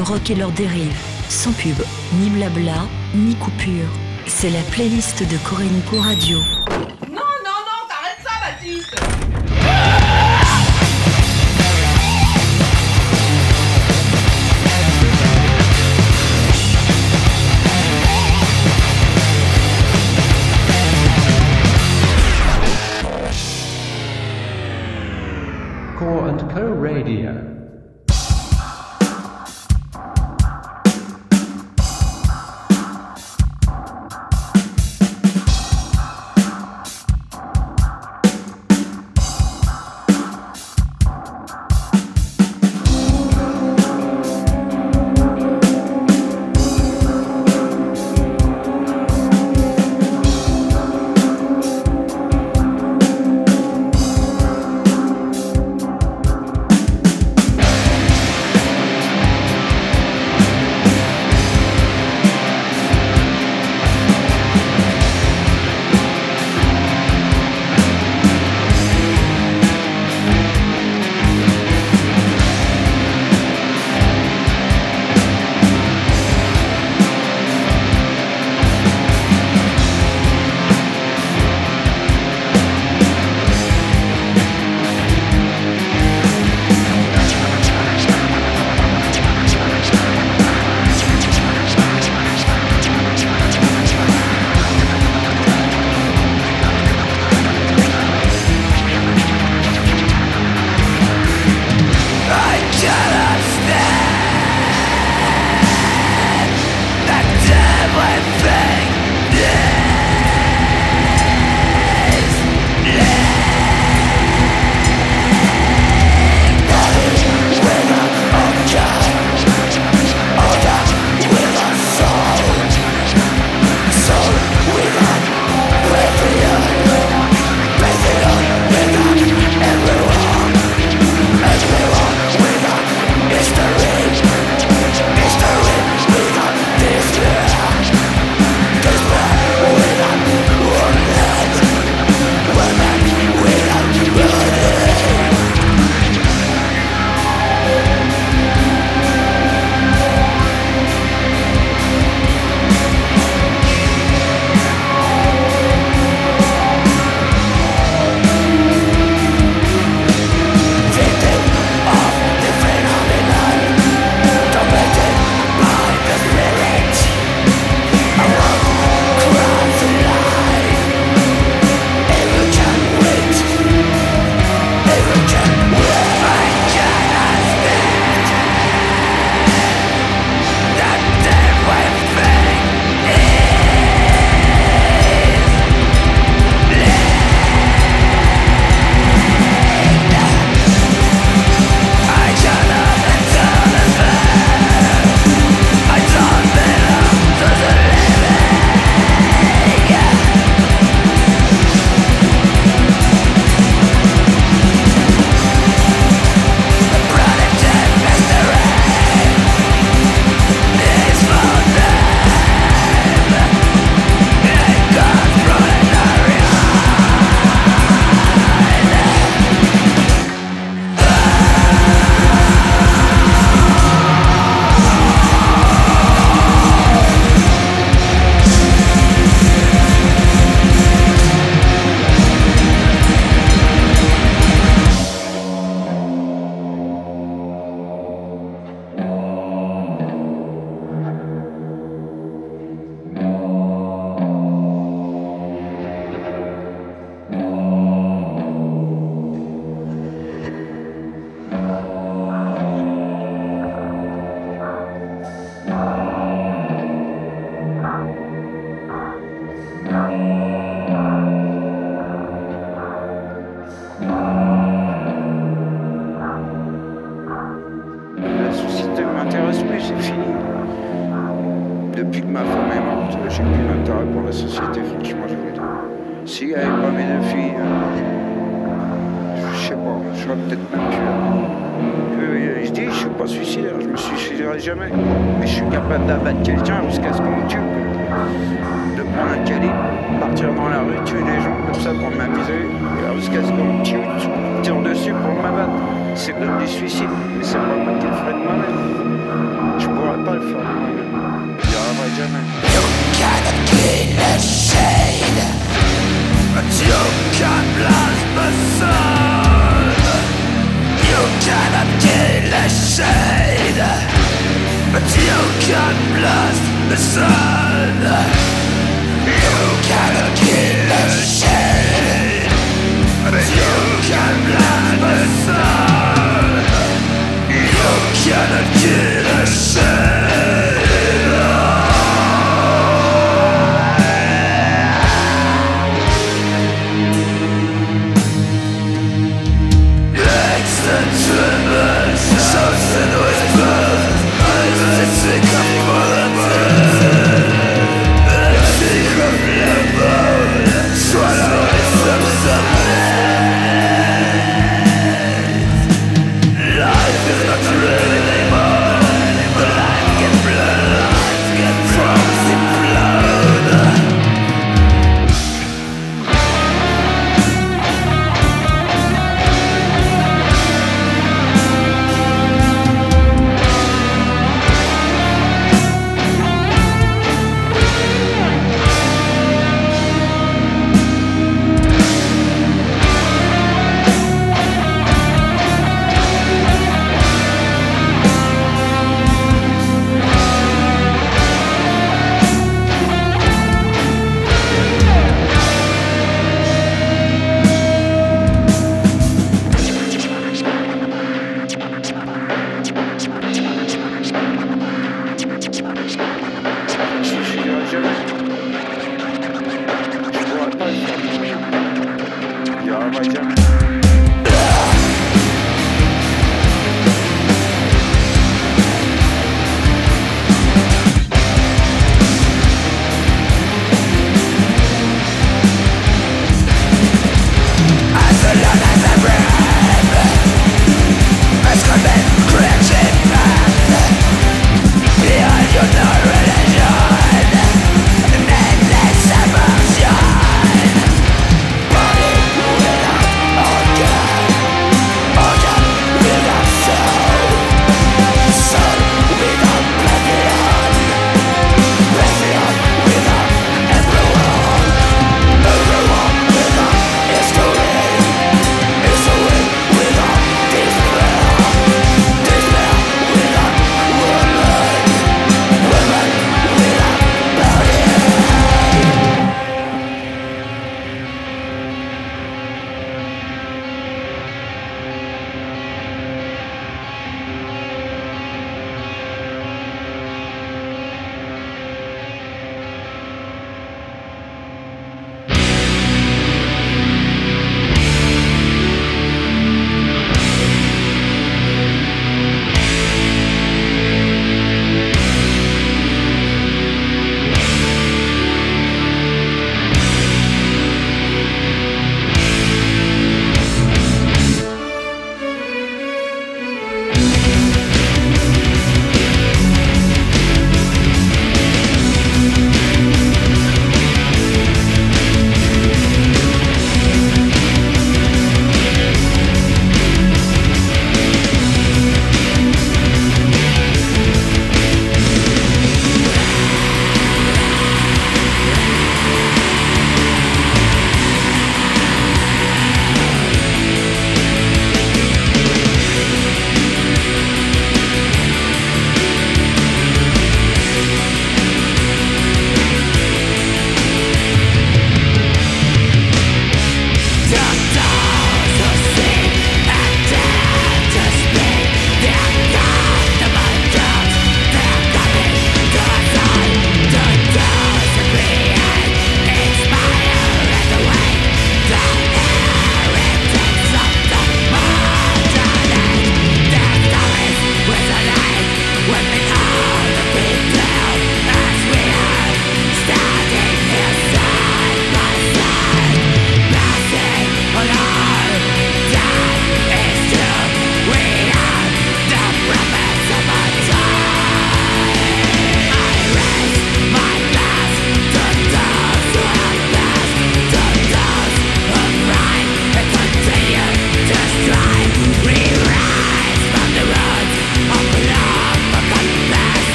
rock et leurs dérives. Sans pub, ni blabla, ni coupure. C'est la playlist de Korenko Radio.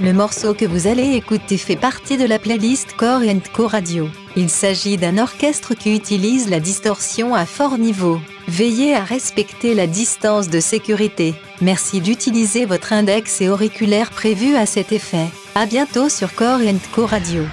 Le morceau que vous allez écouter fait partie de la playlist Core Co Radio. Il s'agit d'un orchestre qui utilise la distorsion à fort niveau. Veillez à respecter la distance de sécurité. Merci d'utiliser votre index et auriculaire prévus à cet effet. À bientôt sur Core. Core Co Radio.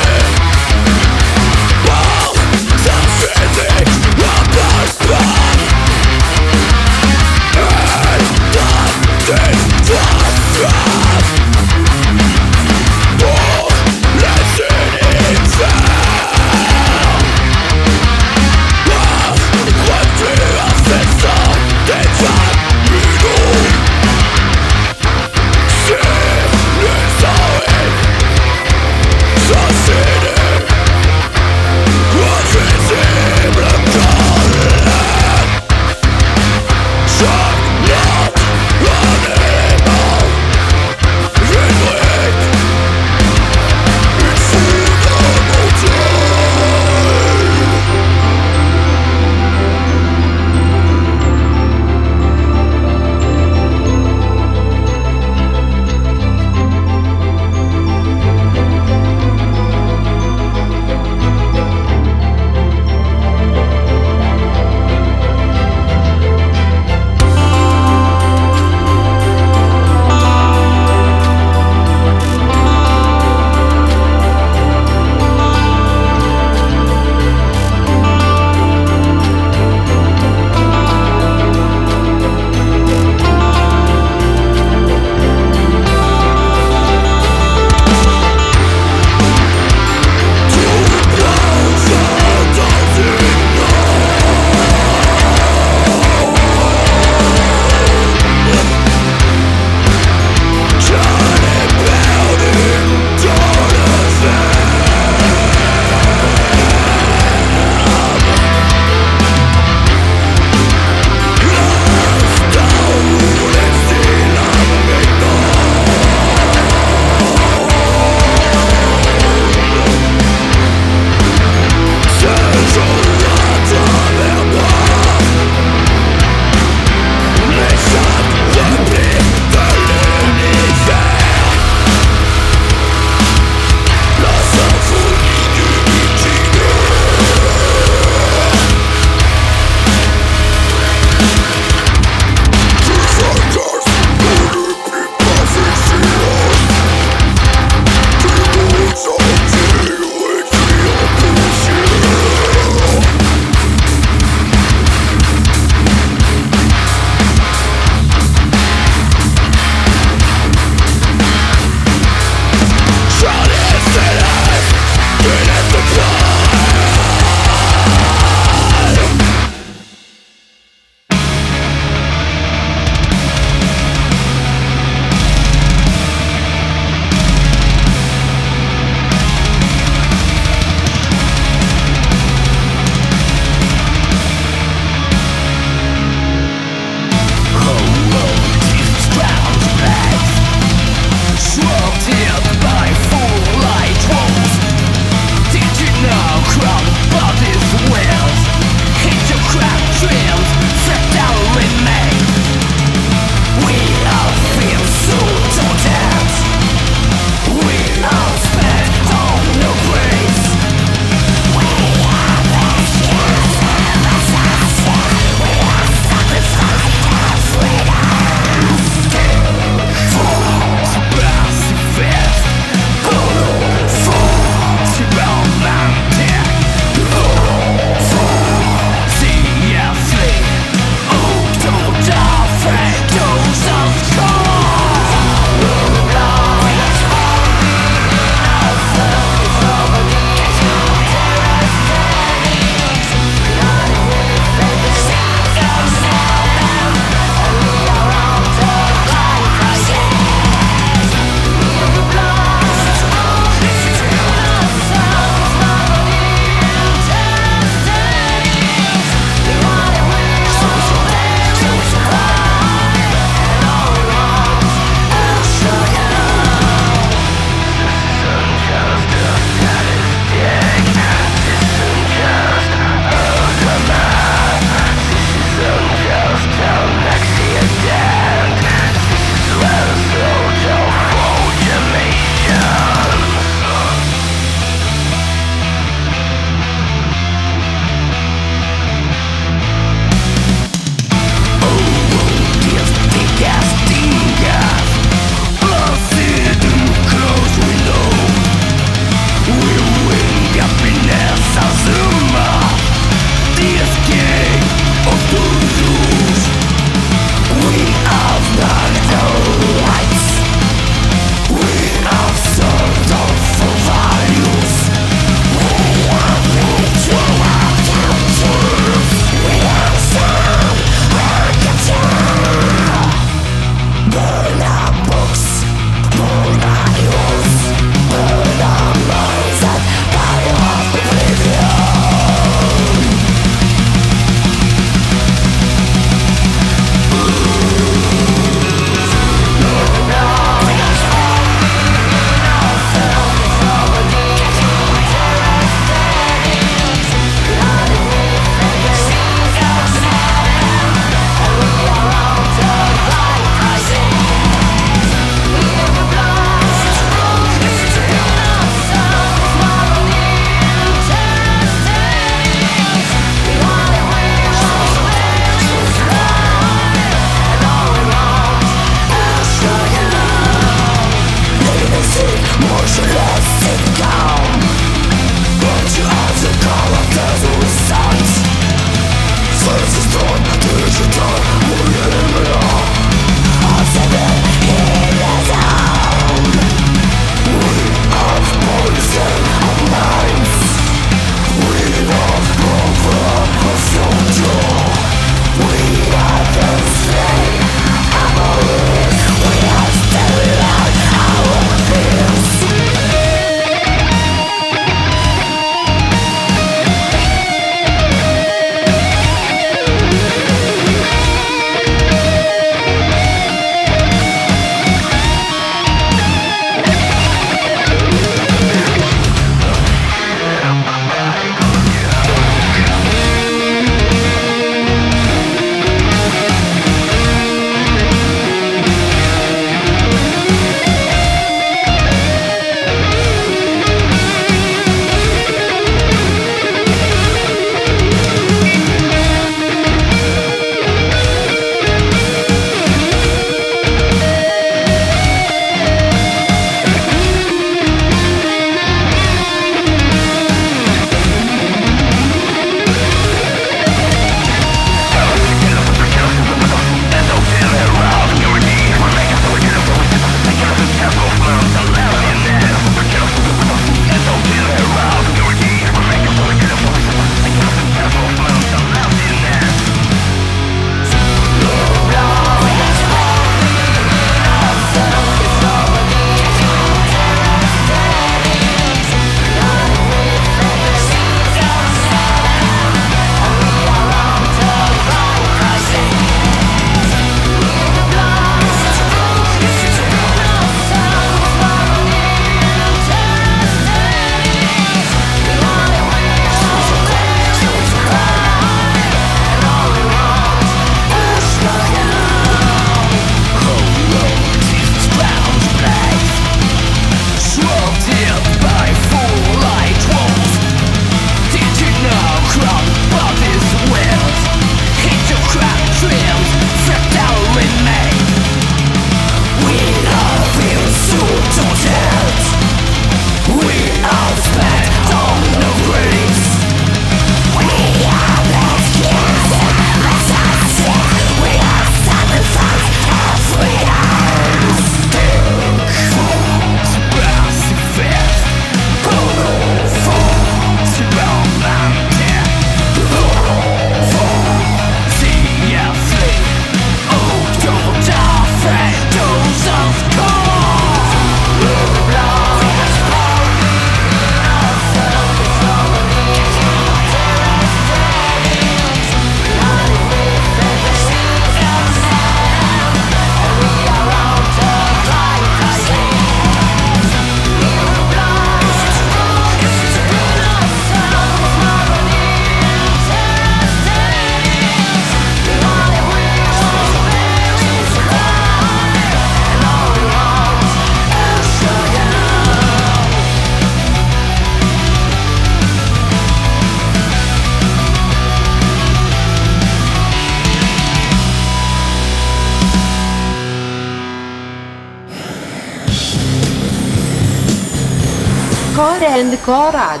Core